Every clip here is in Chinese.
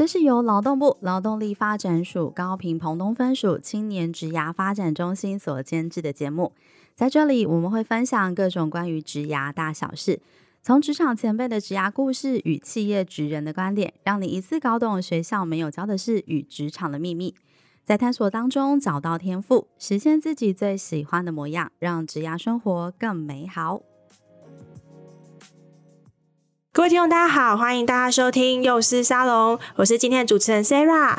这是由劳动部劳动力发展署高屏澎东分署青年职涯发展中心所监制的节目。在这里，我们会分享各种关于职涯大小事，从职场前辈的职涯故事与企业职人的观点，让你一次搞懂学校没有教的事与职场的秘密，在探索当中找到天赋，实现自己最喜欢的模样，让职涯生活更美好。各位听众，大家好，欢迎大家收听幼师沙龙，我是今天的主持人 Sarah。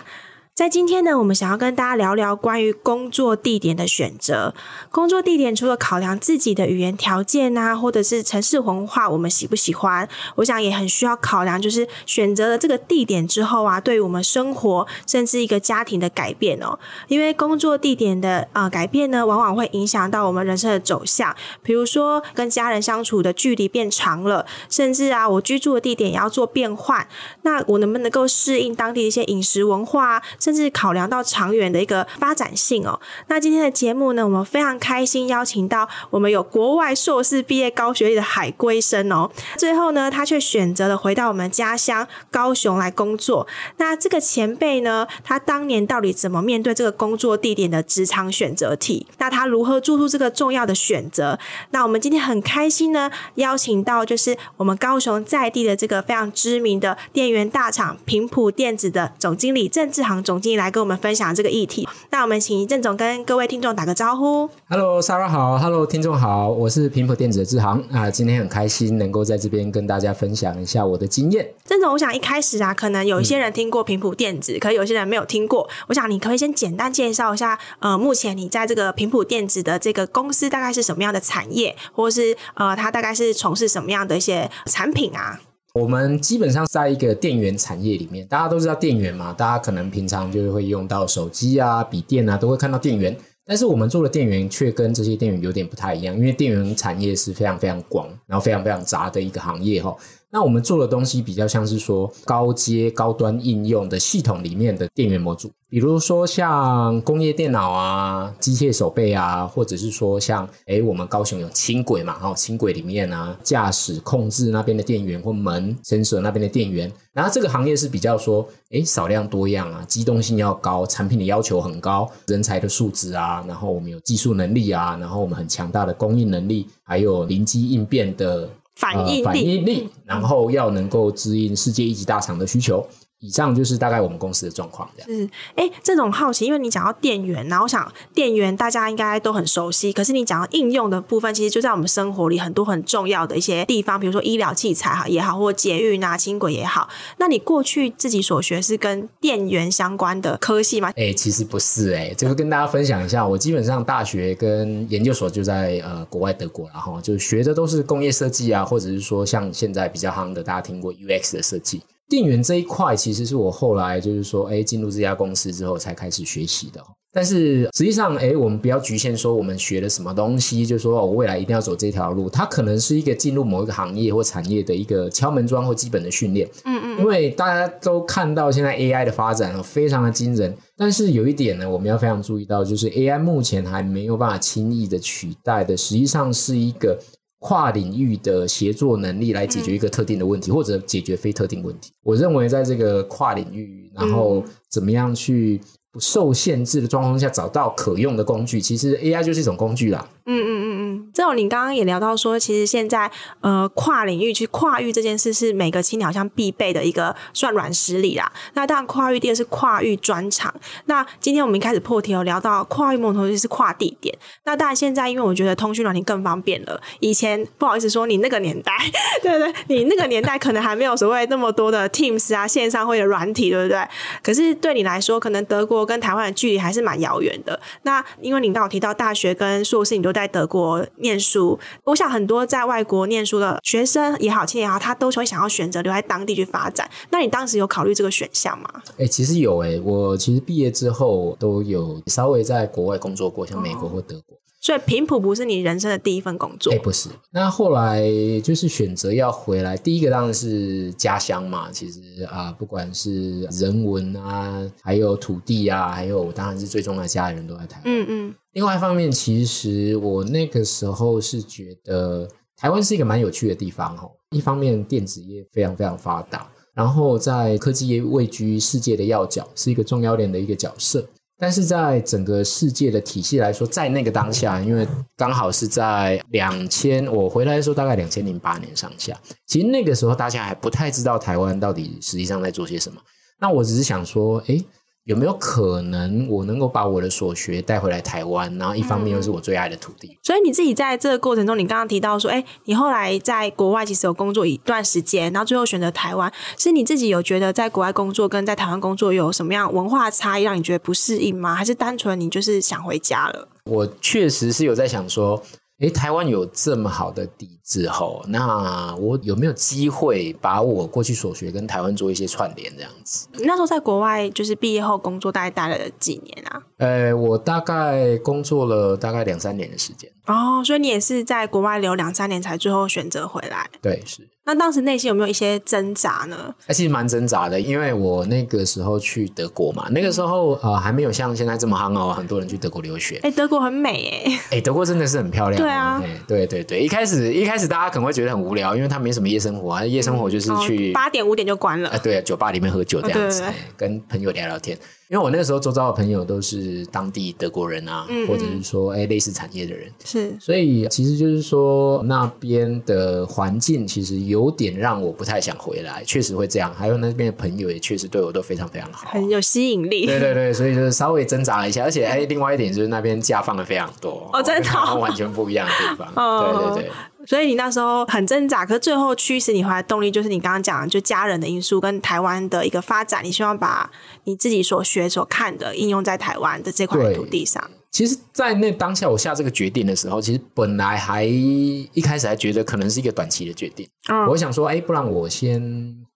在今天呢，我们想要跟大家聊聊关于工作地点的选择。工作地点除了考量自己的语言条件啊，或者是城市文化，我们喜不喜欢？我想也很需要考量，就是选择了这个地点之后啊，对于我们生活甚至一个家庭的改变哦。因为工作地点的呃改变呢，往往会影响到我们人生的走向。比如说跟家人相处的距离变长了，甚至啊，我居住的地点也要做变换。那我能不能够适应当地的一些饮食文化？甚至考量到长远的一个发展性哦。那今天的节目呢，我们非常开心邀请到我们有国外硕士毕业高学历的海归生哦。最后呢，他却选择了回到我们家乡高雄来工作。那这个前辈呢，他当年到底怎么面对这个工作地点的职场选择题？那他如何做出这个重要的选择？那我们今天很开心呢，邀请到就是我们高雄在地的这个非常知名的电源大厂平普电子的总经理郑志航总。进来跟我们分享这个议题，那我们请郑总跟各位听众打个招呼。Hello，Sarah 好，Hello，听众好，我是平普电子的志航啊，今天很开心能够在这边跟大家分享一下我的经验。郑总，我想一开始啊，可能有一些人听过平普电子，嗯、可有些人没有听过。我想你可以先简单介绍一下，呃，目前你在这个平普电子的这个公司大概是什么样的产业，或是呃，它大概是从事什么样的一些产品啊？我们基本上在一个电源产业里面，大家都知道电源嘛，大家可能平常就会用到手机啊、笔电啊，都会看到电源。但是我们做的电源却跟这些电源有点不太一样，因为电源产业是非常非常广，然后非常非常杂的一个行业哈。那我们做的东西比较像是说高阶高端应用的系统里面的电源模组，比如说像工业电脑啊、机械手臂啊，或者是说像诶我们高雄有轻轨嘛，哈，轻轨里面啊，驾驶控制那边的电源或门 sensor 那边的电源，然后这个行业是比较说诶少量多样啊，机动性要高，产品的要求很高，人才的素质啊，然后我们有技术能力啊，然后我们很强大的供应能力，还有临机应变的。反应力，呃、应力，然后要能够支应世界一级大厂的需求。以上就是大概我们公司的状况，这样。是，哎，这种好奇，因为你讲到电源，然后我想电源大家应该都很熟悉，可是你讲到应用的部分，其实就在我们生活里很多很重要的一些地方，比如说医疗器材哈也好，或捷运啊、轻轨也好。那你过去自己所学是跟电源相关的科系吗？哎，其实不是，哎，这个跟大家分享一下，我基本上大学跟研究所就在呃国外德国，然后就学的都是工业设计啊，或者是说像现在比较夯的，大家听过 UX 的设计。电源这一块其实是我后来就是说，哎，进入这家公司之后才开始学习的。但是实际上，哎，我们不要局限说我们学了什么东西，就是说我未来一定要走这条路。它可能是一个进入某一个行业或产业的一个敲门砖或基本的训练。嗯嗯。因为大家都看到现在 AI 的发展非常的惊人。但是有一点呢，我们要非常注意到，就是 AI 目前还没有办法轻易的取代的，实际上是一个。跨领域的协作能力来解决一个特定的问题，嗯、或者解决非特定问题。我认为，在这个跨领域，然后怎么样去不受限制的状况下找到可用的工具，其实 AI 就是一种工具啦。嗯嗯嗯这种你刚刚也聊到说，其实现在呃跨领域去跨域这件事是每个青鸟好像必备的一个算软实力啦。那当然跨域第二是跨域专长。那今天我们一开始破题有聊到跨域梦同就是跨地点。那当然现在因为我觉得通讯软体更方便了，以前不好意思说你那个年代，对不对？你那个年代可能还没有所谓那么多的 Teams 啊线上会的软体，对不对？可是对你来说，可能德国跟台湾的距离还是蛮遥远的。那因为你刚好提到大学跟硕士，你都在德国念书，我想很多在外国念书的学生也好，青年也好，他都会想要选择留在当地去发展。那你当时有考虑这个选项吗？哎、欸，其实有哎、欸，我其实毕业之后都有稍微在国外工作过，像美国或德国。哦所以频谱不是你人生的第一份工作？哎，不是。那后来就是选择要回来，第一个当然是家乡嘛。其实啊，不管是人文啊，还有土地啊，还有当然是最重要的家人都在台湾。嗯嗯。另外一方面，其实我那个时候是觉得台湾是一个蛮有趣的地方哦。一方面电子业非常非常发达，然后在科技业位居世界的要角，是一个重要点的一个角色。但是在整个世界的体系来说，在那个当下，因为刚好是在两千，我回来的时候大概两千零八年上下，其实那个时候大家还不太知道台湾到底实际上在做些什么。那我只是想说，诶有没有可能我能够把我的所学带回来台湾？然后一方面又是我最爱的土地。嗯。所以你自己在这个过程中，你刚刚提到说，哎，你后来在国外其实有工作一段时间，然后最后选择台湾，是你自己有觉得在国外工作跟在台湾工作有什么样文化差异让你觉得不适应吗？还是单纯你就是想回家了？我确实是有在想说。诶，台湾有这么好的底子吼，那我有没有机会把我过去所学跟台湾做一些串联这样子？你那时候在国外就是毕业后工作，大概待了几年啊？呃，我大概工作了大概两三年的时间。哦，所以你也是在国外留两三年才最后选择回来？对，是。那当时内心有没有一些挣扎呢？其实蛮挣扎的，因为我那个时候去德国嘛，那个时候呃还没有像现在这么夯哦，很多人去德国留学。哎，德国很美哎，哎，德国真的是很漂亮。对啊，对对对，一开始一开始大家可能会觉得很无聊，因为他没什么夜生活啊，夜生活就是去八点五点就关了。啊，对，啊酒吧里面喝酒这样子，跟朋友聊聊天。因为我那个时候周遭的朋友都是当地德国人啊，嗯嗯或者是说哎类似产业的人，是，所以其实就是说那边的环境其实有点让我不太想回来，确实会这样。还有那边的朋友也确实对我都非常非常好，很有吸引力。对对对，所以就是稍微挣扎了一下，而且哎，另外一点就是那边假放的非常多，哦，真的，完全不一样的地方。哦、对对对。所以你那时候很挣扎，可是最后驱使你回来的动力就是你刚刚讲的，就家人的因素跟台湾的一个发展，你希望把你自己所学所看的应用在台湾的这块土地上。其实，在那当下我下这个决定的时候，其实本来还一开始还觉得可能是一个短期的决定。嗯，我想说，哎，不然我先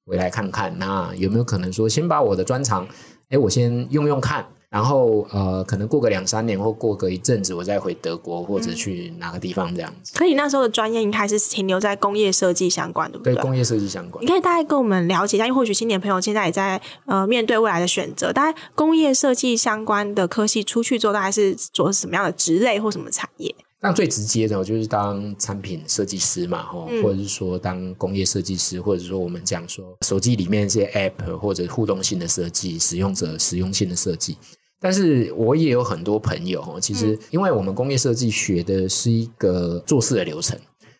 回来看看，那有没有可能说，先把我的专长，哎，我先用用看。然后呃，可能过个两三年或过个一阵子，我再回德国或者去哪个地方这样子。可你那时候的专业应该还是停留在工业设计相关，对不对？对，工业设计相关。你可以大概跟我们了解一下，因为或许青年朋友现在也在呃面对未来的选择。大概工业设计相关的科系出去之后，大概是做什么样的职类或什么产业？那最直接的，就是当产品设计师嘛，吼、嗯，或者是说当工业设计师，或者是说我们讲说手机里面这些 App 或者互动性的设计，使用者实用性的设计。但是我也有很多朋友，其实因为我们工业设计学的是一个做事的流程，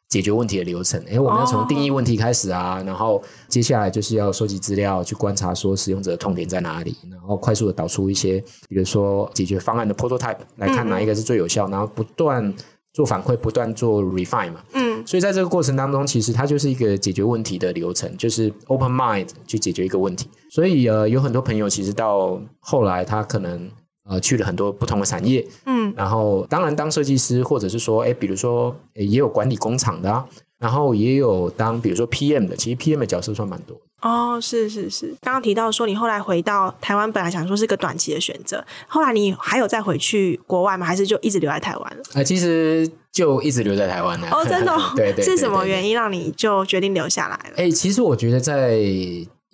解决问题的流程。诶，我们要从定义问题开始啊，然后接下来就是要收集资料，去观察说使用者的痛点在哪里，然后快速的导出一些，比如说解决方案的 prototype，来看哪一个是最有效，然后不断做反馈，不断做 refine 嘛。嗯，所以在这个过程当中，其实它就是一个解决问题的流程，就是 open mind 去解决一个问题。所以呃，有很多朋友其实到后来，他可能呃去了很多不同的产业，嗯，然后当然当设计师，或者是说，哎，比如说也有管理工厂的啊，然后也有当比如说 PM 的，其实 PM 的角色算蛮多。哦，是是是，刚刚提到说你后来回到台湾，本来想说是个短期的选择，后来你还有再回去国外吗？还是就一直留在台湾了？呃，其实就一直留在台湾了。哦，真的？对，对对。是什么原因让你就决定留下来了？哎，其实我觉得在。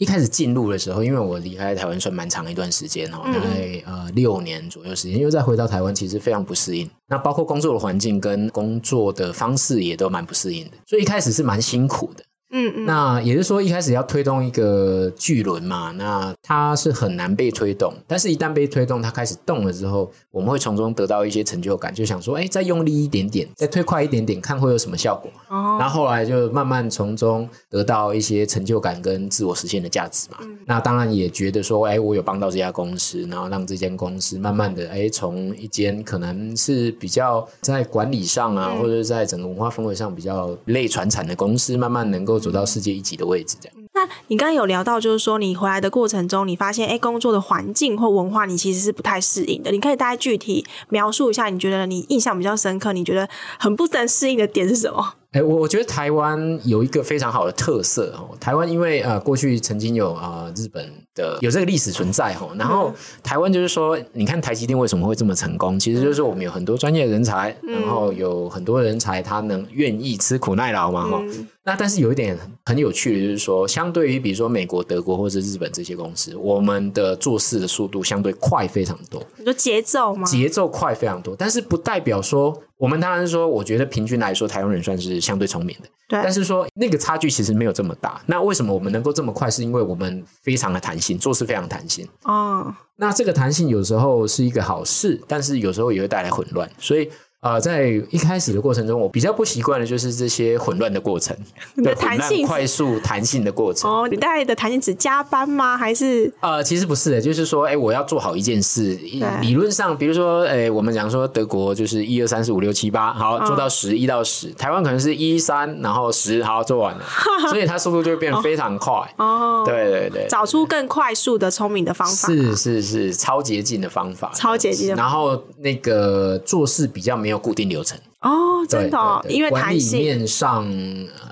一开始进入的时候，因为我离开台湾算蛮长一段时间哦，大概呃六年左右时间，因为再回到台湾其实非常不适应，那包括工作的环境跟工作的方式也都蛮不适应的，所以一开始是蛮辛苦的。嗯嗯，那也就是说，一开始要推动一个巨轮嘛，那它是很难被推动，但是一旦被推动，它开始动了之后，我们会从中得到一些成就感，就想说，哎，再用力一点点，再推快一点点，看会有什么效果。哦，然后后来就慢慢从中得到一些成就感跟自我实现的价值嘛。嗯，那当然也觉得说，哎，我有帮到这家公司，然后让这间公司慢慢的，哎，从一间可能是比较在管理上啊，或者是在整个文化氛围上比较类传产的公司，慢慢能够。走到世界一级的位置，这样。那你刚刚有聊到，就是说你回来的过程中，你发现，哎，工作的环境或文化，你其实是不太适应的。你可以大概具体描述一下，你觉得你印象比较深刻，你觉得很不能适应的点是什么？哎，我我觉得台湾有一个非常好的特色哦。台湾因为呃过去曾经有啊、呃、日本的有这个历史存在哈，然后台湾就是说，你看台积电为什么会这么成功？其实就是我们有很多专业人才，然后有很多人才他能愿意吃苦耐劳嘛哈。那但是有一点很有趣的，就是说，相对于比如说美国、德国或者日本这些公司，我们的做事的速度相对快非常多。你说节奏吗？节奏快非常多，但是不代表说我们当然说，我觉得平均来说，台湾人算是相对聪明的。对。但是说那个差距其实没有这么大。那为什么我们能够这么快？是因为我们非常的弹性，做事非常弹性。哦。那这个弹性有时候是一个好事，但是有时候也会带来混乱，所以。呃，在一开始的过程中，我比较不习惯的就是这些混乱的过程，你的弹性快速弹性的过程。哦，你带来的弹性指加班吗？还是？呃，其实不是的，就是说，哎，我要做好一件事。理论上，比如说，哎，我们讲说德国就是一二三四五六七八，好，做到十一到十。台湾可能是一三，然后十，好，做完了，所以它速度就会变得非常快。哦，对对对，找出更快速的聪明的方法。是是是，超捷径的方法，超捷径。然后那个做事比较没有固定流程哦，真的，哦，因为管理面上，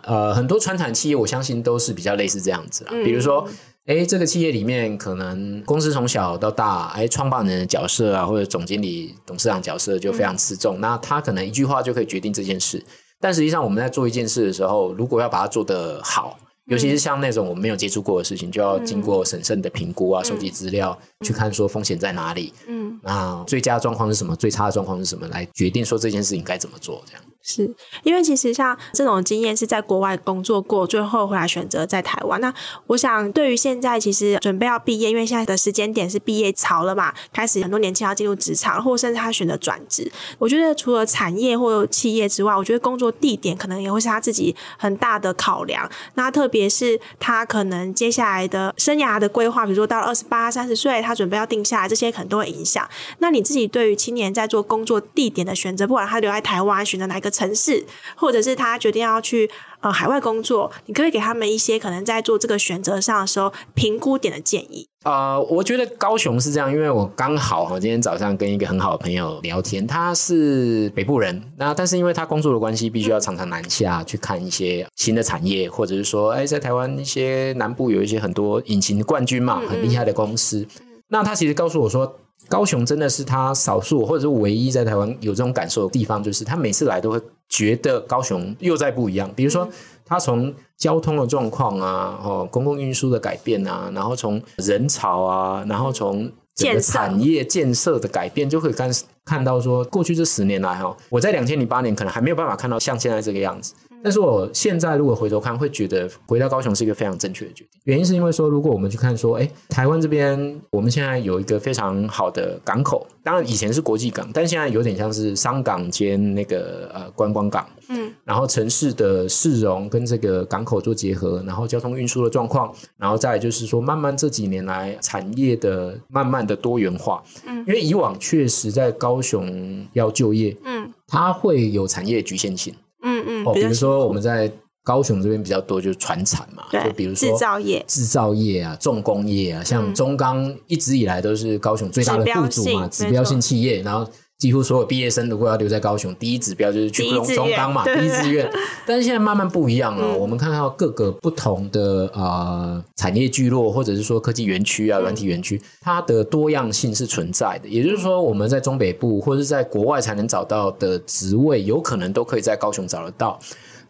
呃，很多传统企业我相信都是比较类似这样子啦。嗯、比如说，哎，这个企业里面可能公司从小到大，哎，创办人的角色啊，或者总经理、董事长角色就非常吃重，嗯、那他可能一句话就可以决定这件事。但实际上，我们在做一件事的时候，如果要把它做得好，尤其是像那种我们没有接触过的事情，就要经过审慎的评估啊，收集资料，去看说风险在哪里。嗯，那最佳状况是什么？最差的状况是什么？来决定说这件事情该怎么做，这样。是因为其实像这种经验是在国外工作过，最后回来选择在台湾。那我想，对于现在其实准备要毕业，因为现在的时间点是毕业潮了嘛，开始很多年轻要进入职场，或甚至他选择转职。我觉得除了产业或企业之外，我觉得工作地点可能也会是他自己很大的考量。那特别是他可能接下来的生涯的规划，比如说到了二十八、三十岁，他准备要定下来，这些可能都会影响。那你自己对于青年在做工作地点的选择，不管他留在台湾，选择哪一个？城市，或者是他决定要去呃海外工作，你可以给他们一些可能在做这个选择上的时候评估点的建议。呃，我觉得高雄是这样，因为我刚好哈今天早上跟一个很好的朋友聊天，他是北部人，那但是因为他工作的关系，必须要常常南下去看一些新的产业，或者是说，哎，在台湾一些南部有一些很多隐形的冠军嘛，很厉害的公司。嗯嗯。那他其实告诉我说。高雄真的是他少数或者是唯一在台湾有这种感受的地方，就是他每次来都会觉得高雄又在不一样。比如说，他从交通的状况啊，哦，公共运输的改变啊，然后从人潮啊，然后从整个产业建设的改变，就可以看看到说，过去这十年来哈，我在两千零八年可能还没有办法看到像现在这个样子。但是我现在如果回头看，会觉得回到高雄是一个非常正确的决定。原因是因为说，如果我们去看说，哎，台湾这边我们现在有一个非常好的港口，当然以前是国际港，但现在有点像是商港兼那个呃观光港。嗯。然后城市的市容跟这个港口做结合，然后交通运输的状况，然后再来就是说，慢慢这几年来产业的慢慢的多元化。嗯。因为以往确实在高雄要就业，嗯，它会有产业局限性。嗯嗯，哦，比如说我们在高雄这边比较多就是船产嘛，就比如说制造业、制造业啊、重工业啊，像中钢一直以来都是高雄最大的雇主嘛，指标性企业，然后。几乎所有毕业生如果要留在高雄，第一指标就是去中中钢嘛，第一志愿。但是现在慢慢不一样了，嗯、我们看到各个不同的呃产业聚落，或者是说科技园区啊、软体园区，嗯、它的多样性是存在的。也就是说，我们在中北部或者是在国外才能找到的职位，有可能都可以在高雄找得到。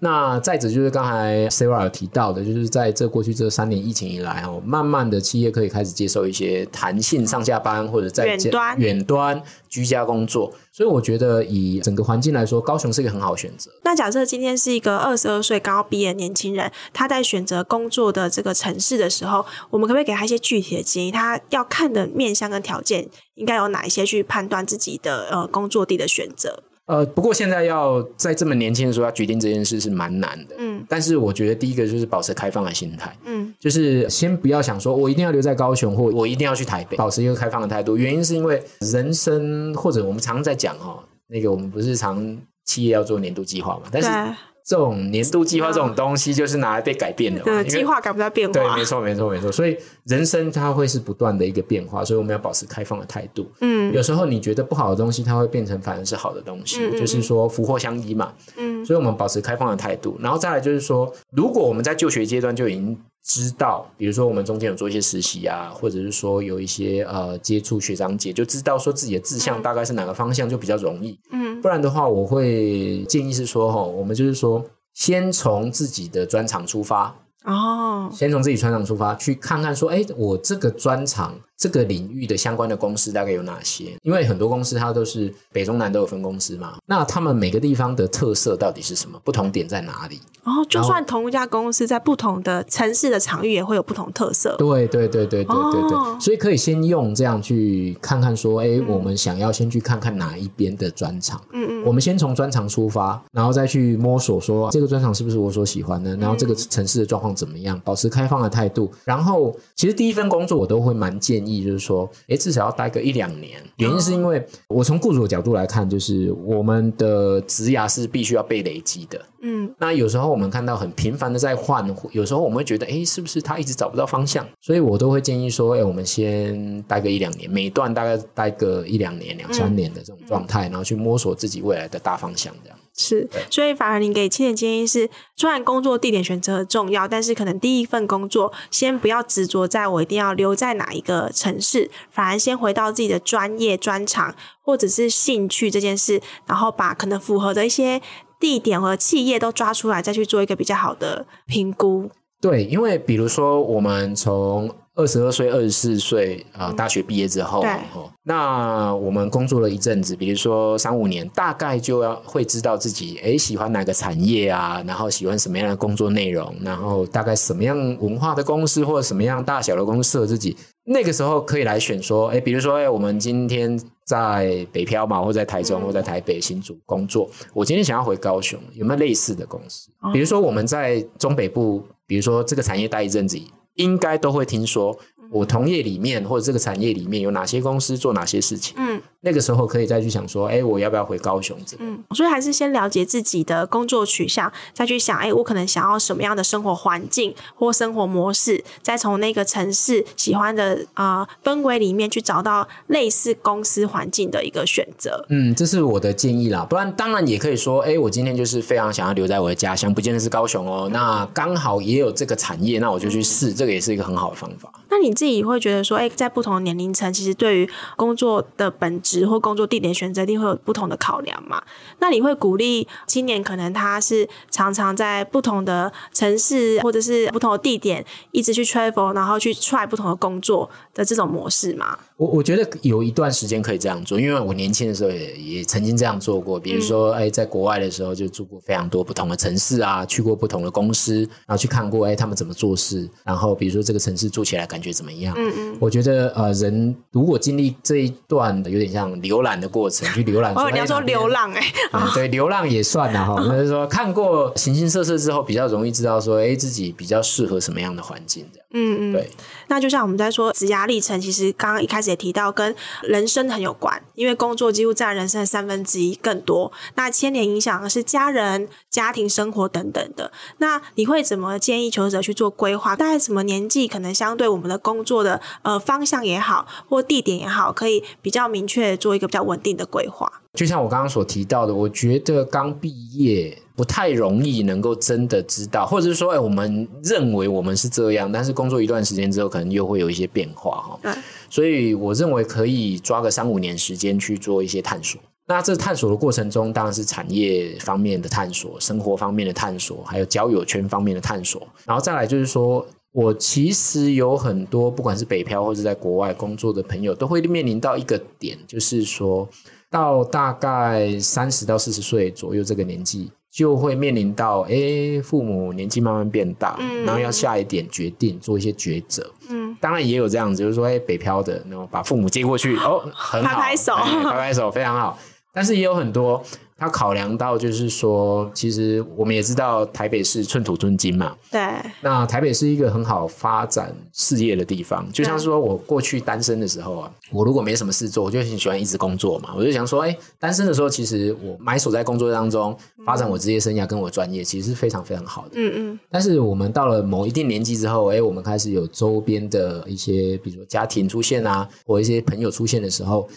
那再者就是刚才 Sarah 有提到的，就是在这过去这三年疫情以来哦，慢慢的企业可以开始接受一些弹性上下班或者在远端远端居家工作，所以我觉得以整个环境来说，高雄是一个很好选择。那假设今天是一个二十二岁刚刚毕业的年轻人，他在选择工作的这个城市的时候，我们可不可以给他一些具体的建议？他要看的面向跟条件应该有哪一些去判断自己的呃工作地的选择？呃，不过现在要在这么年轻的时候要决定这件事是蛮难的。嗯，但是我觉得第一个就是保持开放的心态。嗯，就是先不要想说我一定要留在高雄，或我一定要去台北，保持一个开放的态度。原因是因为人生或者我们常常在讲哦，那个我们不是常企业要做年度计划嘛，但是。这种年度计划这种东西，就是拿来被改变的嘛。对，计划赶不上变化。对，没错，没错，没错。所以人生它会是不断的一个变化，所以我们要保持开放的态度。嗯，有时候你觉得不好的东西，它会变成反而是好的东西，嗯、就是说福祸相依嘛。嗯，所以我们保持开放的态度，然后再来就是说，如果我们在就学阶段就已经。知道，比如说我们中间有做一些实习啊，或者是说有一些呃接触学长姐，就知道说自己的志向大概是哪个方向，就比较容易。嗯，不然的话，我会建议是说哈，我们就是说先从自己的专长出发。哦，先从自己专长出发，去看看说，哎，我这个专长。这个领域的相关的公司大概有哪些？因为很多公司它都是北中南都有分公司嘛，那他们每个地方的特色到底是什么？不同点在哪里？哦，就算同一家公司在不同的城市的场域也会有不同特色。对对对对对对对，哦，所以可以先用这样去看看说，哎，嗯，我们想要先去看看哪一边的专长。嗯嗯，我们先从专长出发，然后再去摸索说这个专长是不是我所喜欢的，然后这个城市的状况怎么样，保持开放的态度。然后其实第一份工作我都会蛮建议。就是说，诶，至少要待个一两年。原因是因为我从雇主的角度来看，就是我们的职涯是必须要被累积的。嗯，那有时候我们看到很频繁的在换，有时候我们会觉得，哎，是不是他一直找不到方向？所以我都会建议说，哎，我们先待个一两年，每段大概待个一两年、两三年的这种状态，然后去摸索自己未来的大方向，这样。是，所以反而你给青年建议是，虽然工作地点选择很重要，但是可能第一份工作先不要执着在我一定要留在哪一个城市，反而先回到自己的专业专长或者是兴趣这件事，然后把可能符合的一些地点和企业都抓出来，再去做一个比较好的评估。对，因为比如说我们从二十二岁、二十四岁啊，大学毕业之后，哦，那我们工作了一阵子，比如说三五年，大概就要会知道自己哎喜欢哪个产业啊，然后喜欢什么样的工作内容，然后大概什么样文化的公司或者什么样大小的公司适合自己。那个时候可以来选说，哎，比如说哎，我们今天在北漂嘛，或在台中，或在台北新竹工作，我今天想要回高雄，有没有类似的公司？比如说我们在中北部，比如说这个产业待一阵子。应该都会听说，我同业里面或者这个产业里面有哪些公司做哪些事情。嗯。那个时候可以再去想说，哎，我要不要回高雄？嗯，所以还是先了解自己的工作取向，再去想，哎，我可能想要什么样的生活环境或生活模式，再从那个城市喜欢的啊、呃、氛围里面去找到类似公司环境的一个选择。嗯，这是我的建议啦。不然，当然也可以说，哎，我今天就是非常想要留在我的家乡，不见得是高雄哦。那刚好也有这个产业，那我就去试，这个也是一个很好的方法。那你自己会觉得说，哎，在不同年龄层，其实对于工作的本质或工作地点选择，一定会有不同的考量嘛？那你会鼓励青年，可能他是常常在不同的城市或者是不同的地点，一直去 travel，然后去 try 不同的工作的这种模式吗？我我觉得有一段时间可以这样做，因为我年轻的时候也也曾经这样做过。比如说，哎、嗯，在国外的时候就住过非常多不同的城市啊，去过不同的公司，然后去看过哎他们怎么做事，然后比如说这个城市住起来感觉怎么样？嗯嗯，我觉得呃人如果经历这一段的有点像浏览的过程，去浏览。哦，你要说流浪哎、嗯，对，流浪也算了哈。就是说看过形形色色之后，比较容易知道说，哎，自己比较适合什么样的环境这样。嗯嗯，对。那就像我们在说职涯历程，其实刚刚一开始也提到跟人生很有关，因为工作几乎占人生的三分之一更多。那牵连影响的是家人、家庭生活等等的。那你会怎么建议求职者去做规划？大概什么年纪可能相对我们的工作的呃方向也好，或地点也好，可以比较明确做一个比较稳定的规划？就像我刚刚所提到的，我觉得刚毕业不太容易能够真的知道，或者是说，哎，我们认为我们是这样，但是工作一段时间之后，可能又会有一些变化哈。对，所以我认为可以抓个三五年时间去做一些探索。那这探索的过程中，当然是产业方面的探索、生活方面的探索，还有交友圈方面的探索。然后再来就是说，我其实有很多不管是北漂或者在国外工作的朋友，都会面临到一个点，就是说。到大概三十到四十岁左右这个年纪，就会面临到，哎，父母年纪慢慢变大，嗯，然后要下一点决定，做一些抉择。嗯，当然也有这样子，就是说，哎，北漂的，然后把父母接过去，哦，很好，拍拍手，拍拍手，非常好。但是也有很多。他考量到就是说，其实我们也知道台北是寸土寸金嘛。对。那台北是一个很好发展事业的地方，就像说我过去单身的时候啊，我如果没什么事做，我就很喜欢一直工作嘛。我就想说，哎，单身的时候，其实我埋首在工作当中，发展我职业生涯跟我专业，其实是非常非常好的。嗯嗯。但是我们到了某一定年纪之后，哎，我们开始有周边的一些，比如说家庭出现啊，或一些朋友出现的时候，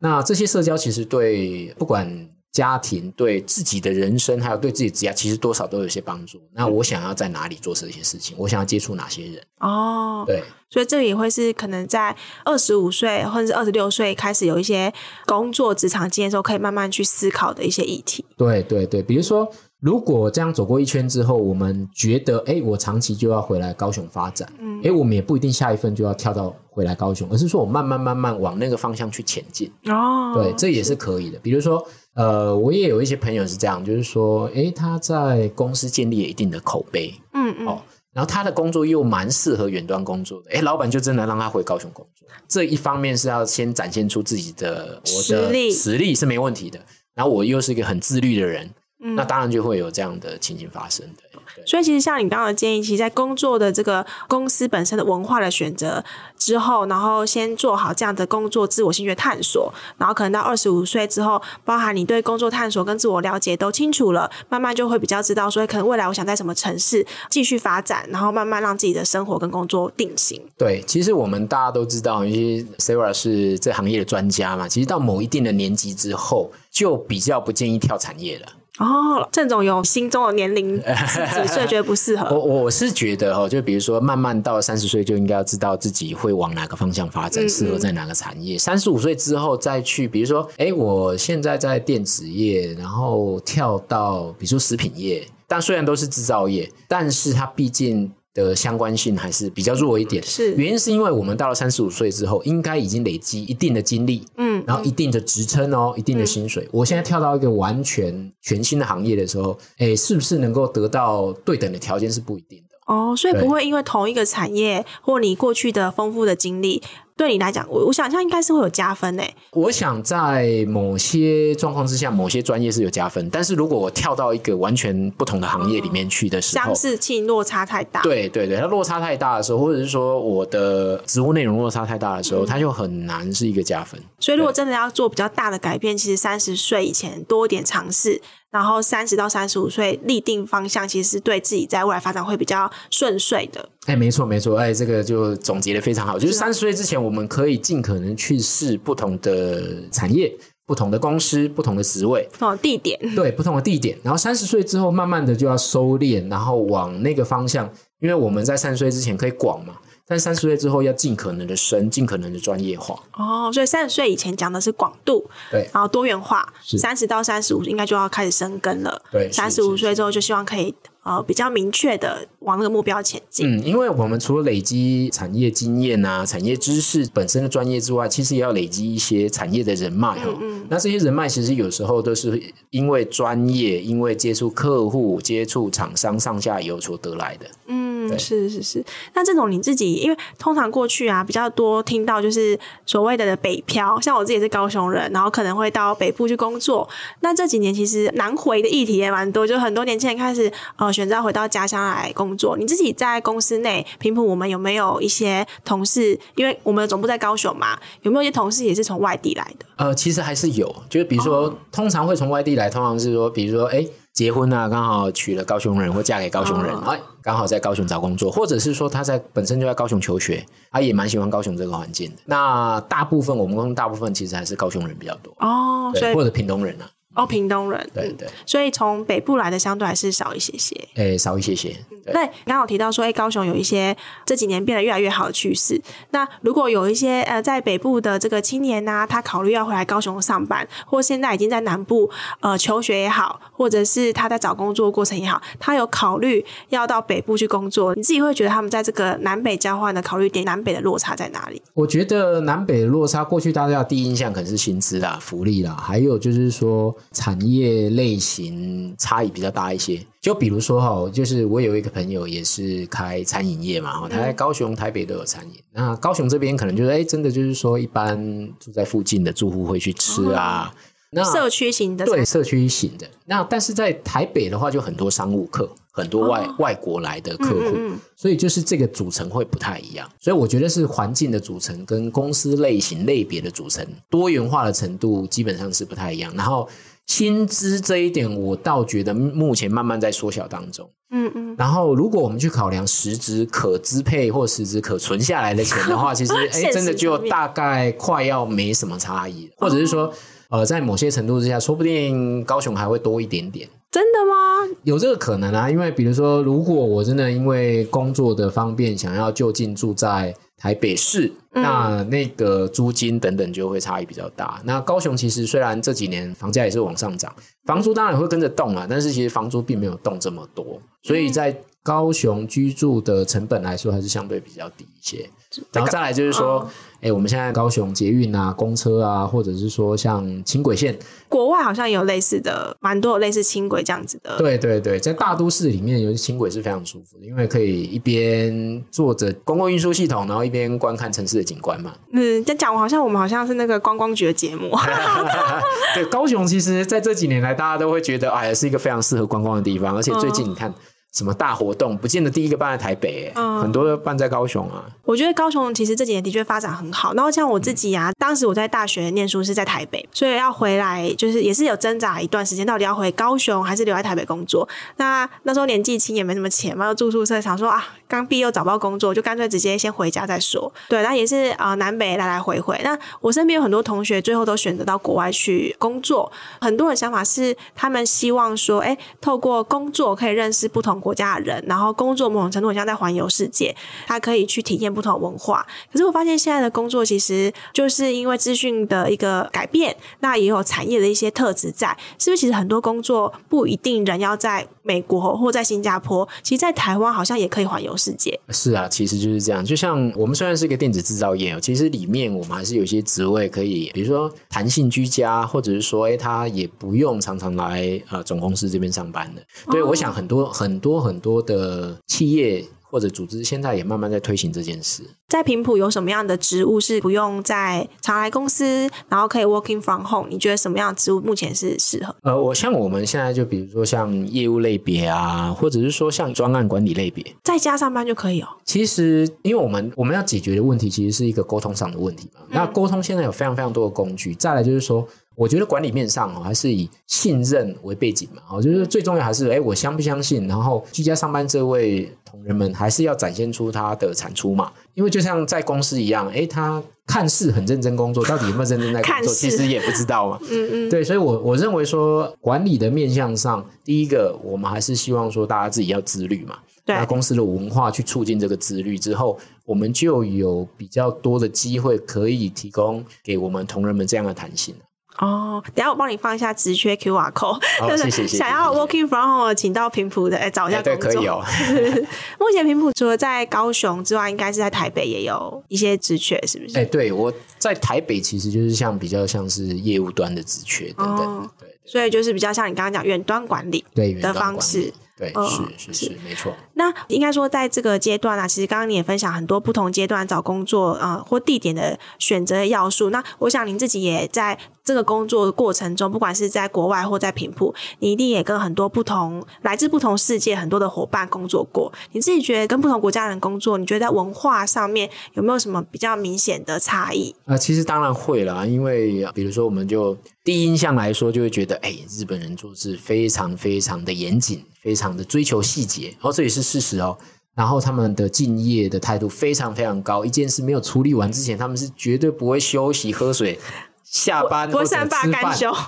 那这些社交其实对不管。家庭对自己的人生，还有对自己职业，其实多少都有些帮助。那我想要在哪里做这些事情？我想要接触哪些人？哦，对，所以这个也会是可能在二十五岁或者是二十六岁开始有一些工作职场经验的时候，可以慢慢去思考的一些议题。对对对，比如说如果这样走过一圈之后，我们觉得，哎，我长期就要回来高雄发展，嗯，哎，我们也不一定下一份就要跳到回来高雄，而是说我慢慢慢慢往那个方向去前进。哦，对，这也是可以的。比如说，呃，我也有一些朋友是这样，就是说，哎，他在公司建立了一定的口碑，嗯嗯，哦。然后他的工作又蛮适合远端工作的，哎，老板就真的让他回高雄工作。这一方面是要先展现出自己的我的实力，实力是没问题的。然后我又是一个很自律的人，嗯，那当然就会有这样的情形发生的。所以，其实像你刚刚的建议，其实，在工作的这个公司本身的文化的选择之后，然后先做好这样的工作自我兴趣探索，然后可能到二十五岁之后，包含你对工作探索跟自我了解都清楚了，慢慢就会比较知道，所以可能未来我想在什么城市继续发展，然后慢慢让自己的生活跟工作定型。对，其实我们大家都知道，因为 Sarah 是这行业的专家嘛，其实到某一定的年纪之后，就比较不建议跳产业了。哦，郑总有心中的年龄 几岁觉得不适合？我我是觉得哈，就比如说慢慢到三十岁就应该要知道自己会往哪个方向发展，适、嗯、合在哪个产业。三十五岁之后再去，比如说，哎，我现在在电子业，然后跳到比如说食品业，但虽然都是制造业，但是它毕竟。的相关性还是比较弱一点，是。原因是因为我们到了三十五岁之后，应该已经累积一定的经历，嗯，然后一定的职称哦，一定的薪水。嗯、我现在跳到一个完全全新的行业的时候，哎，是不是能够得到对等的条件是不一定的。哦，所以不会因为同一个产业或你过去的丰富的经历。对你来讲，我我想象应该是会有加分诶。我想在某些状况之下，某些专业是有加分，但是如果我跳到一个完全不同的行业里面去的时候，相似性落差太大。对对对，它落差太大的时候，或者是说我的职务内容落差太大的时候，嗯，它就很难是一个加分。所以，如果真的要做比较大的改变，其实三十岁以前多一点尝试。然后三十到三十五岁立定方向，其实是对自己在未来发展会比较顺遂的。哎，没错没错，哎，这个就总结的非常好。就是三十岁之前，我们可以尽可能去试不同的产业、不同的公司、不同的职位、不同的地点，对，不同的地点。然后三十岁之后，慢慢的就要收敛，然后往那个方向，因为我们在三十岁之前可以广嘛。但三十岁之后要尽可能的深，尽可能的专业化。哦，所以三十岁以前讲的是广度，对，然后多元化。三十到三十五应该就要开始生根了。对，三十五岁之后就希望可以呃比较明确的往那个目标前进。嗯，因为我们除了累积产业经验啊、产业知识本身的专业之外，其实也要累积一些产业的人脉。嗯嗯。那这些人脉其实有时候都是因为专业、因为接触客户、接触厂商上下游所得来的。嗯。嗯，是是是。那这种你自己，因为通常过去啊比较多听到就是所谓的，的北漂，像我自己也是高雄人，然后可能会到北部去工作。那这几年其实南回的议题也蛮多，就很多年轻人开始呃选择回到家乡来工作。你自己在公司内，平埔我们有没有一些同事？因为我们的总部在高雄嘛，有没有一些同事也是从外地来的？呃，其实还是有，就是比如说，哦、通常会从外地来，通常是说，比如说，哎。结婚啊，刚好娶了高雄人或嫁给高雄人，哎、哦，刚好在高雄找工作，或者是说他在本身就在高雄求学，他也蛮喜欢高雄这个环境的。那大部分我们公司大部分其实还是高雄人比较多哦，或者屏东人啊。哦，屏东人，对对，所以从北部来的相对还是少一些些，诶，少一些些。对，刚好提到说，诶，高雄有一些这几年变得越来越好的趋势。那如果有一些呃，在北部的这个青年呐、啊，他考虑要回来高雄上班，或现在已经在南部呃求学也好，或者是他在找工作过程也好，他有考虑要到北部去工作，你自己会觉得他们在这个南北交换的考虑点，南北的落差在哪里？我觉得南北的落差，过去大家的第一印象可能是薪资啦、福利啦，还有就是说产业。类型差异比较大一些，就比如说哈，就是我有一个朋友也是开餐饮业嘛，他在高雄、台北都有餐饮。那高雄这边可能就是，哎，真的就是说，一般住在附近的住户会去吃啊。那社区型的，对，社区型的。那但是在台北的话，就很多商务客，很多外外国来的客户，所以就是这个组成会不太一样。所以我觉得是环境的组成跟公司类型类别的组成多元化的程度基本上是不太一样。然后。薪资这一点，我倒觉得目前慢慢在缩小当中。嗯嗯。然后，如果我们去考量实质可支配或实质可存下来的钱的话，其实哎，真的就大概快要没什么差异。或者是说，呃，在某些程度之下，说不定高雄还会多一点点。真的吗？有这个可能啊，因为比如说，如果我真的因为工作的方便，想要就近住在台北市，嗯、那那个租金等等就会差异比较大。那高雄其实虽然这几年房价也是往上涨，房租当然会跟着动啊，但是其实房租并没有动这么多，所以在高雄居住的成本来说还是相对比较低一些。然后再来就是说。嗯哎、欸，我们现在高雄捷运啊、公车啊，或者是说像轻轨线，国外好像也有类似的，蛮多有类似轻轨这样子的。对对对，在大都市里面，尤其轻轨是非常舒服的，因为可以一边坐着公共运输系统，然后一边观看城市的景观嘛。嗯，在讲好像我们好像是那个观光局的节目。对，高雄其实在这几年来，大家都会觉得，哎，是一个非常适合观光的地方，而且最近你看。嗯什么大活动，不见得第一个办在台北，嗯，很多都办在高雄啊。我觉得高雄其实这几年的确发展很好。然后像我自己啊，嗯、当时我在大学念书是在台北，所以要回来就是也是有挣扎一段时间，到底要回高雄还是留在台北工作。那那时候年纪轻也没什么钱嘛，又住宿舍，想说啊，刚毕业又找不到工作，就干脆直接先回家再说。对，那也是啊、呃，南北来来回回。那我身边有很多同学最后都选择到国外去工作，很多人想法是他们希望说，哎，透过工作可以认识不同国家的人，然后工作某种程度很像在环游世界，他可以去体验不同的文化。可是我发现现在的工作其实就是因为资讯的一个改变，那也有产业的一些特质在，是不是？其实很多工作不一定人要在美国或在新加坡，其实，在台湾好像也可以环游世界。是啊，其实就是这样。就像我们虽然是一个电子制造业哦，其实里面我们还是有一些职位可以，比如说弹性居家，或者是说，哎，他也不用常常来呃总公司这边上班的。对，哦，我想很多很多很多。多的企业或者组织现在也慢慢在推行这件事。在平埔有什么样的职务是不用在常来公司，然后可以 working from home？你觉得什么样的职务目前是适合？呃，我像我们现在就比如说像业务类别啊，或者是说像专案管理类别，在家上班就可以哦。其实，因为我们我们要解决的问题，其实是一个沟通上的问题嘛。嗯、那沟通现在有非常非常多的工具。再来就是说。我觉得管理面上哦，还是以信任为背景嘛。哦，就是最重要还是哎，我相不相信？然后居家上班这位同仁们，还是要展现出他的产出嘛。因为就像在公司一样，哎，他看似很认真工作，到底有没有认真在工作，其实也不知道嘛。嗯嗯。对，所以我我认为说，管理的面向上，第一个我们还是希望说，大家自己要自律嘛。对。那公司的文化去促进这个自律之后，我们就有比较多的机会可以提供给我们同仁们这样的弹性。哦，等下我帮你放一下职缺 QR code，哦、就是想要 working from home 请到平埔的，哎，找一下工作。对，可以哦。目前平埔除了在高雄之外，应该是在台北也有一些职缺，是不是？哎，对，我在台北其实就是像比较像是业务端的职缺等等，哦、对，所以就是比较像你刚刚讲远端管理的方式。是是是，没错。那应该说，在这个阶段啊，其实刚刚你也分享很多不同阶段找工作啊、呃、或地点的选择的要素。那我想您自己也在这个工作的过程中，不管是在国外或在平埔，你一定也跟很多不同来自不同世界很多的伙伴工作过。你自己觉得跟不同国家人工作，你觉得在文化上面有没有什么比较明显的差异？啊、呃，其实当然会啦，因为比如说我们就第一印象来说，就会觉得，哎，日本人做事非常非常的严谨。非常的追求细节，哦，这也是事实哦。然后他们的敬业的态度非常非常高，一件事没有处理完之前，他们是绝对不会休息、喝水、下班或者吃饭。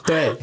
对，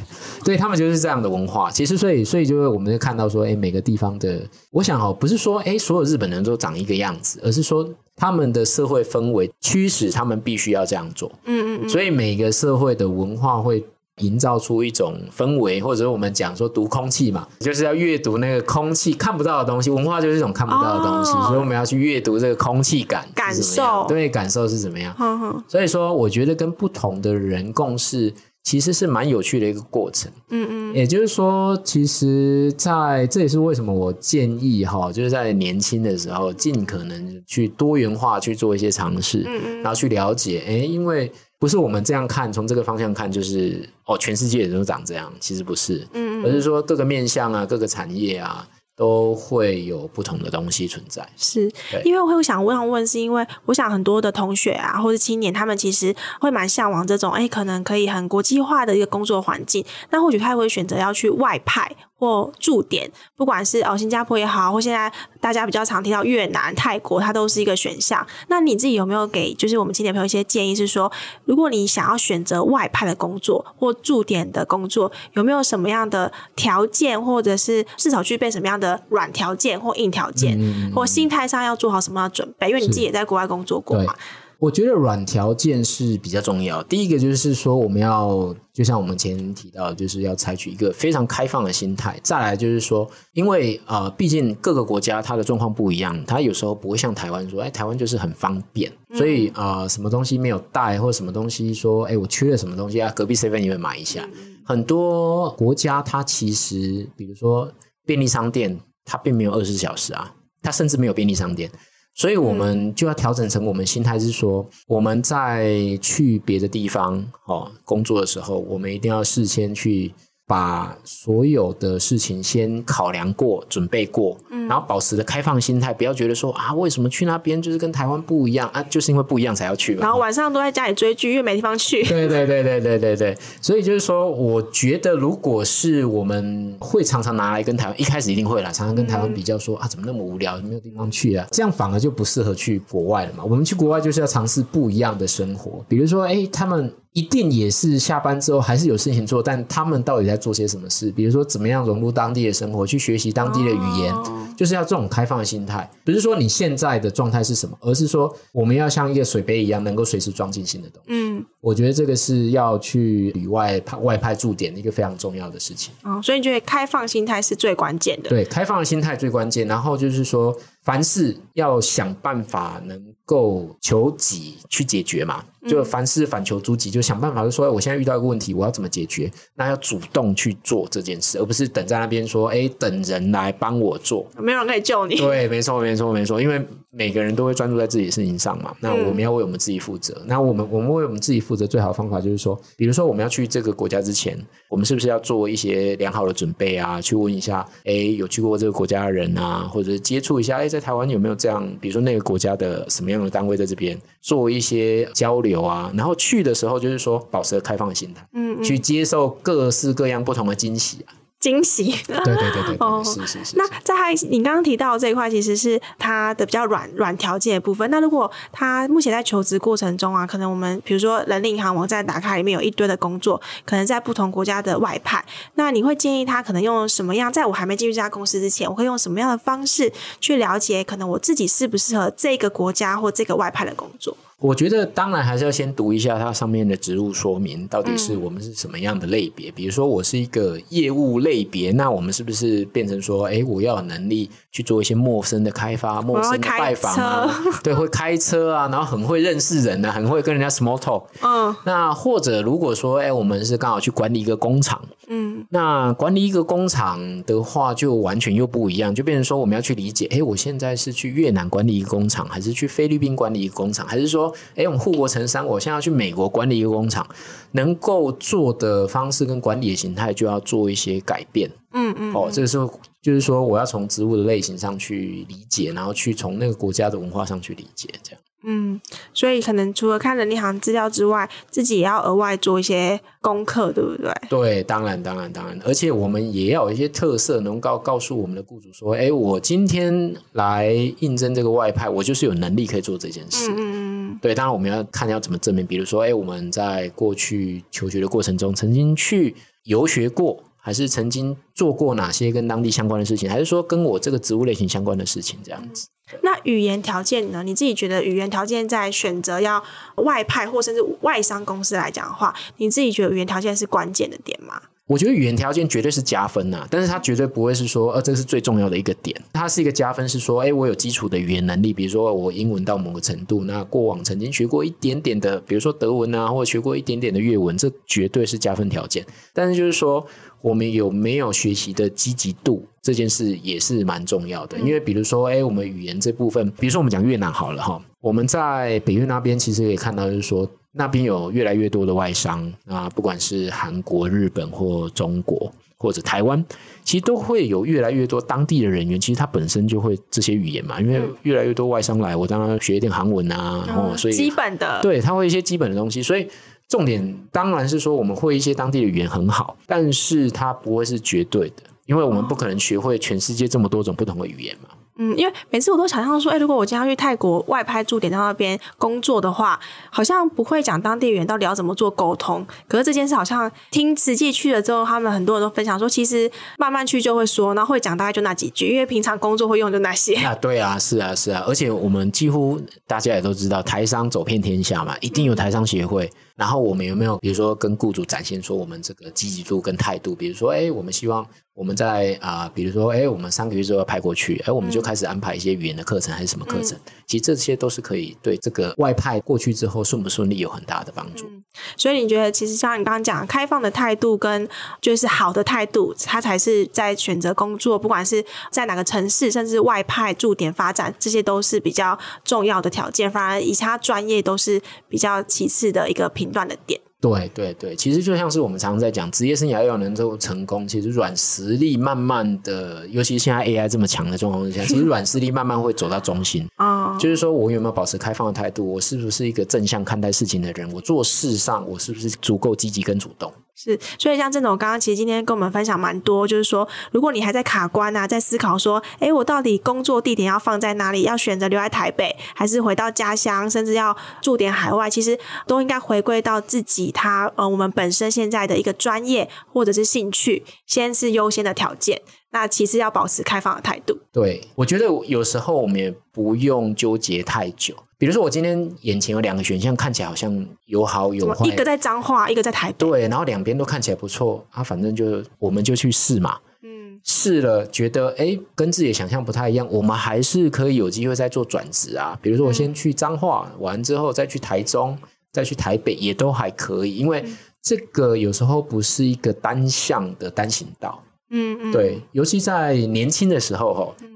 对他们就是这样的文化。其实，所以，所以就是我们就看到说，哎，每个地方的，我想哦，不是说哎，所有日本人都长一个样子，而是说他们的社会氛围驱使他们必须要这样做。嗯嗯嗯。所以每个社会的文化会。营造出一种氛围，或者我们讲说读空气嘛，就是要阅读那个空气看不到的东西。文化就是一种看不到的东西，哦、所以我们要去阅读这个空气感，感受，对，感受是怎么样？呵呵，所以说，我觉得跟不同的人共事，其实是蛮有趣的一个过程。嗯嗯，也就是说，其实在这也是为什么我建议哈，就是在年轻的时候，尽可能去多元化去做一些尝试，嗯嗯，然后去了解，哎，因为。不是我们这样看，从这个方向看，就是哦，全世界人都长这样，其实不是，嗯，而是说各个面向啊，各个产业啊。都会有不同的东西存在，是因为我会想问问，是因为我想很多的同学啊，或者青年，他们其实会蛮向往这种，哎，可能可以很国际化的一个工作环境。那或许他也会选择要去外派或驻点，不管是哦新加坡也好，或现在大家比较常听到越南、泰国，它都是一个选项。那你自己有没有给就是我们青年朋友一些建议？是说，如果你想要选择外派的工作或驻点的工作，有没有什么样的条件，或者是至少具备什么样的？的软条件或硬条件，嗯、或心态上要做好什么样的准备？因为你自己也在国外工作过嘛。我觉得软条件是比较重要。第一个就是说，我们要就像我们前面提到，就是要采取一个非常开放的心态。再来就是说，因为呃，毕竟各个国家它的状况不一样，它有时候不会像台湾说，哎，台湾就是很方便，所以啊、呃，什么东西没有带，或者什么东西说，哎，我缺了什么东西啊，隔壁 seven 也会买一下。很多国家它其实，比如说便利商店，它并没有二十四小时啊，它甚至没有便利商店。所以我们就要调整成我们心态是说，我们在去别的地方哦工作的时候，我们一定要事先去。把所有的事情先考量过、准备过，嗯，然后保持着开放心态，不要觉得说啊，为什么去那边就是跟台湾不一样啊？就是因为不一样才要去嘛。然后晚上都在家里追剧，因为没地方去。对对对对对对对，所以就是说，我觉得如果是我们会常常拿来跟台湾，一开始一定会啦，常常跟台湾比较说，说、嗯、啊，怎么那么无聊，没有地方去啊？这样反而就不适合去国外了嘛。我们去国外就是要尝试不一样的生活，比如说，哎，他们。一定也是下班之后还是有事情做，但他们到底在做些什么事？比如说，怎么样融入当地的生活，去学习当地的语言，哦、就是要这种开放的心态。不是说你现在的状态是什么，而是说我们要像一个水杯一样，能够随时装进新的东西。嗯，我觉得这个是要去旅外派外派驻点的一个非常重要的事情。哦，所以你觉得开放心态是最关键的？对，开放的心态最关键。然后就是说，凡事要想办法能够求己去解决嘛。就凡事反求诸己，就想办法，就说我现在遇到一个问题，我要怎么解决？那要主动去做这件事，而不是等在那边说，哎，等人来帮我做，没有人可以救你。对，没错，没错，没错，因为每个人都会专注在自己的事情上嘛。那我们要为我们自己负责。嗯、那我们我们为我们自己负责，最好的方法就是说，比如说我们要去这个国家之前，我们是不是要做一些良好的准备啊？去问一下，哎，有去过这个国家的人啊，或者是接触一下，哎，在台湾有没有这样？比如说那个国家的什么样的单位在这边做一些交流啊？然后去的时候，就是说保持开放的心态，嗯，嗯，去接受各式各样不同的惊喜啊。惊喜，对对对对，哦，是是是。那在他你刚刚提到的这一块，其实是他的比较软软条件的部分。那如果他目前在求职过程中啊，可能我们比如说人力银行网站打开里面有一堆的工作，可能在不同国家的外派，那你会建议他可能用什么样？在我还没进入这家公司之前，我会用什么样的方式去了解，可能我自己适不适合这个国家或这个外派的工作？我觉得当然还是要先读一下它上面的职务说明，到底是我们是什么样的类别。嗯、比如说我是一个业务类别，那我们是不是变成说，哎，我要有能力去做一些陌生的开发、陌生的拜访啊？对，会开车啊，然后很会认识人啊，很会跟人家 small talk。嗯，那或者如果说，哎，我们是刚好去管理一个工厂，嗯，那管理一个工厂的话，就完全又不一样，就变成说我们要去理解，哎，我现在是去越南管理一个工厂，还是去菲律宾管理一个工厂，还是说，哎，我们护国成山，我现在要去美国管理一个工厂，能够做的方式跟管理的形态就要做一些改变。嗯嗯，哦，这个时候就是说，我要从植物的类型上去理解，然后去从那个国家的文化上去理解，这样。嗯，所以可能除了看人力行资料之外，自己也要额外做一些功课，对不对？对，当然，当然，当然，而且我们也要有一些特色，能够告诉我们的雇主说：“哎，我今天来应征这个外派，我就是有能力可以做这件事。”嗯嗯嗯。对，当然我们要看要怎么证明，比如说，哎，我们在过去求学的过程中，曾经去游学过，还是曾经做过哪些跟当地相关的事情，还是说跟我这个职务类型相关的事情，这样子。那语言条件呢？你自己觉得语言条件在选择要外派或甚至外商公司来讲的话，你自己觉得语言条件是关键的点吗？我觉得语言条件绝对是加分呐、啊，但是它绝对不会是说，呃，这是最重要的一个点。它是一个加分，是说，哎，我有基础的语言能力，比如说我英文到某个程度，那过往曾经学过一点点的，比如说德文啊，或者学过一点点的越文，这绝对是加分条件。但是就是说。我们有没有学习的积极度这件事也是蛮重要的，因为比如说，哎，我们语言这部分，比如说我们讲越南好了哈，我们在北越那边其实可以看到，就是说那边有越来越多的外商啊，不管是韩国、日本或中国或者台湾，其实都会有越来越多当地的人员，其实他本身就会这些语言嘛，因为越来越多外商来，我当然学一点韩文啊，然后所以基本的，对，他会一些基本的东西，所以。重点当然是说我们会一些当地的语言很好，但是它不会是绝对的，因为我们不可能学会全世界这么多种不同的语言嘛。嗯，因为每次我都想象说，哎、如果我经常去泰国外拍驻点在那边工作的话，好像不会讲当地语言，到底要怎么做沟通？可是这件事好像听实际去了之后，他们很多人都分享说，其实慢慢去就会说，然后会讲大概就那几句，因为平常工作会用就那些。啊，对啊，是啊，是啊，而且我们几乎大家也都知道，台商走遍天下嘛，一定有台商协会。然后我们有没有，比如说跟雇主展现说我们这个积极度跟态度？比如说，哎，我们希望我们在啊、呃，比如说，哎，我们三个月之后要派过去，哎，我们就开始安排一些语言的课程还是什么课程？嗯、其实这些都是可以对这个外派过去之后顺不顺利有很大的帮助。嗯、所以你觉得，其实像你刚刚讲，开放的态度跟就是好的态度，它才是在选择工作，不管是在哪个城市，甚至外派驻点发展，这些都是比较重要的条件。反而以他专业都是比较其次的一个评断的点。对对对，其实就像是我们常常在讲，职业生涯要能够成功，其实软实力慢慢的，尤其是现在 AI 这么强的状况之下，其实软实力慢慢会走到中心。啊，就是说我有没有保持开放的态度，我是不是一个正向看待事情的人，我做事上我是不是足够积极跟主动。是，所以像这种刚刚其实今天跟我们分享蛮多，就是说，如果你还在卡关啊，在思考说，诶，我到底工作地点要放在哪里？要选择留在台北，还是回到家乡，甚至要住点海外？其实都应该回归到自己他呃，我们本身现在的一个专业或者是兴趣，先是优先的条件。那其实要保持开放的态度。对，我觉得有时候我们也不用纠结太久。比如说，我今天眼前有两个选项，看起来好像有好有坏，一个在彰化，一个在台北。对，然后两边都看起来不错啊，反正就我们就去试嘛。嗯，试了觉得哎，跟自己的想象不太一样，我们还是可以有机会再做转职啊。比如说，我先去彰化，嗯、完之后再去台中，再去台北，也都还可以。因为这个有时候不是一个单向的单行道。嗯嗯，对，尤其在年轻的时候哈，嗯，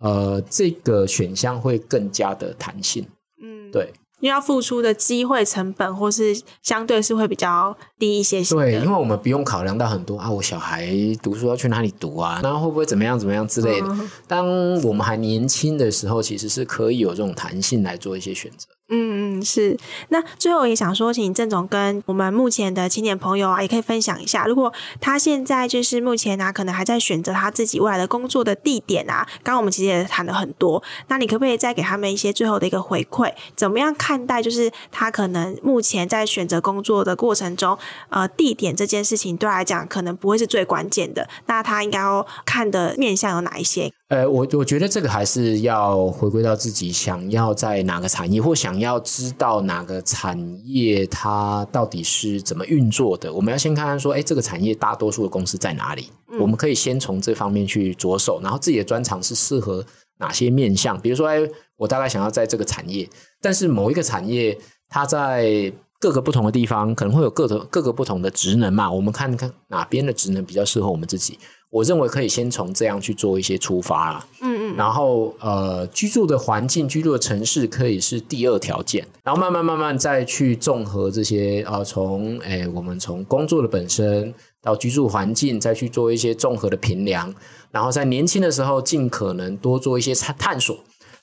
呃，这个选项会更加的弹性。嗯对，因为要付出的机会成本，或是相对是会比较低一些些。对，因为我们不用考量到很多啊，我小孩读书要去哪里读啊，然后会不会怎么样怎么样之类的。嗯。当我们还年轻的时候，其实是可以有这种弹性来做一些选择。嗯嗯，是。那最后也想说，请郑总跟我们目前的青年朋友啊，也可以分享一下，如果他现在就是目前啊，可能还在选择他自己未来的工作的地点啊，刚刚我们其实也谈了很多，那你可不可以再给他们一些最后的一个回馈？怎么样看待就是他可能目前在选择工作的过程中，呃，地点这件事情对他来讲可能不会是最关键的，那他应该要看的面向有哪一些？呃，我我觉得这个还是要回归到自己想要在哪个产业，或想要知道哪个产业它到底是怎么运作的。我们要先看看说，哎，这个产业大多数的公司在哪里？嗯。我们可以先从这方面去着手，然后自己的专长是适合哪些面向。比如说，哎，我大概想要在这个产业，但是某一个产业它在各个不同的地方可能会有各个各个不同的职能嘛。我们看看哪边的职能比较适合我们自己。我认为可以先从这样去做一些出发啦，嗯嗯，然后呃，居住的环境、居住的城市可以是第二条件，然后慢慢慢慢再去综合这些呃，从哎，我们从工作的本身到居住环境，再去做一些综合的评量，然后在年轻的时候尽可能多做一些探探索。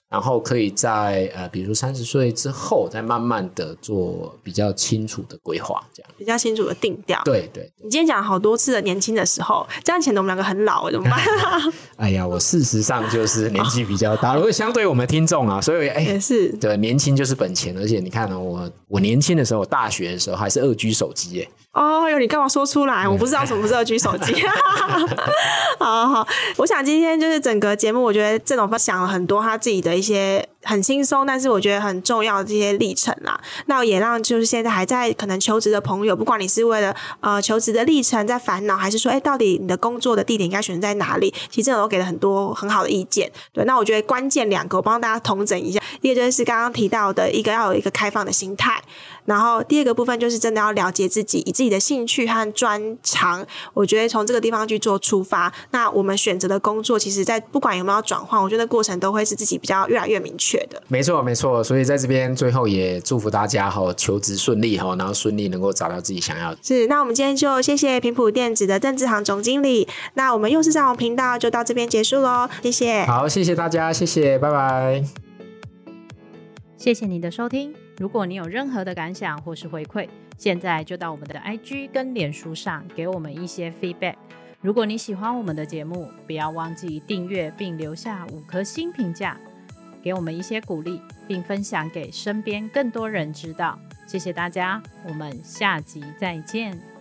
然后可以在呃，比如说三十岁之后，再慢慢的做比较清楚的规划，这样比较清楚的定调。对对，对，你今天讲好多次的年轻的时候，这样显得我们两个很老，怎么办？哎呀，我事实上就是年纪比较大，如果相对我们听众啊，所以哎，也是对，年轻就是本钱，而且你看呢、哦，我我年轻的时候，大学的时候还是二 G 手机耶。哦哟，你干嘛说出来？我不知道什么是二 G 手机。好好，我想今天就是整个节目，我觉得郑总分享了很多他自己的一些很轻松，但是我觉得很重要的这些历程啦。那也让就是现在还在可能求职的朋友，不管你是为了呃求职的历程在烦恼，还是说哎，到底你的工作的地点应该选择在哪里？其实郑总都给了很多很好的意见。对，那我觉得关键两个，我帮大家统整一下。第一个就是刚刚提到的一个要有一个开放的心态。然后第二个部分就是真的要了解自己，以自己的兴趣和专长，我觉得从这个地方去做出发，那我们选择的工作，其实在不管有没有转换，我觉得过程都会是自己比较越来越明确的。没错，没错。所以在这边最后也祝福大家哈，求职顺利哈，然后顺利能够找到自己想要的。是，那我们今天就谢谢平埔电子的郑志航总经理。那我们又是上网频道就到这边结束喽，谢谢。好，谢谢大家，谢谢，拜拜。谢谢你的收听。如果你有任何的感想或是回馈，现在就到我们的 IG 跟脸书上给我们一些 feedback。如果你喜欢我们的节目，不要忘记订阅并留下五颗星评价，给我们一些鼓励，并分享给身边更多人知道。谢谢大家，我们下集再见。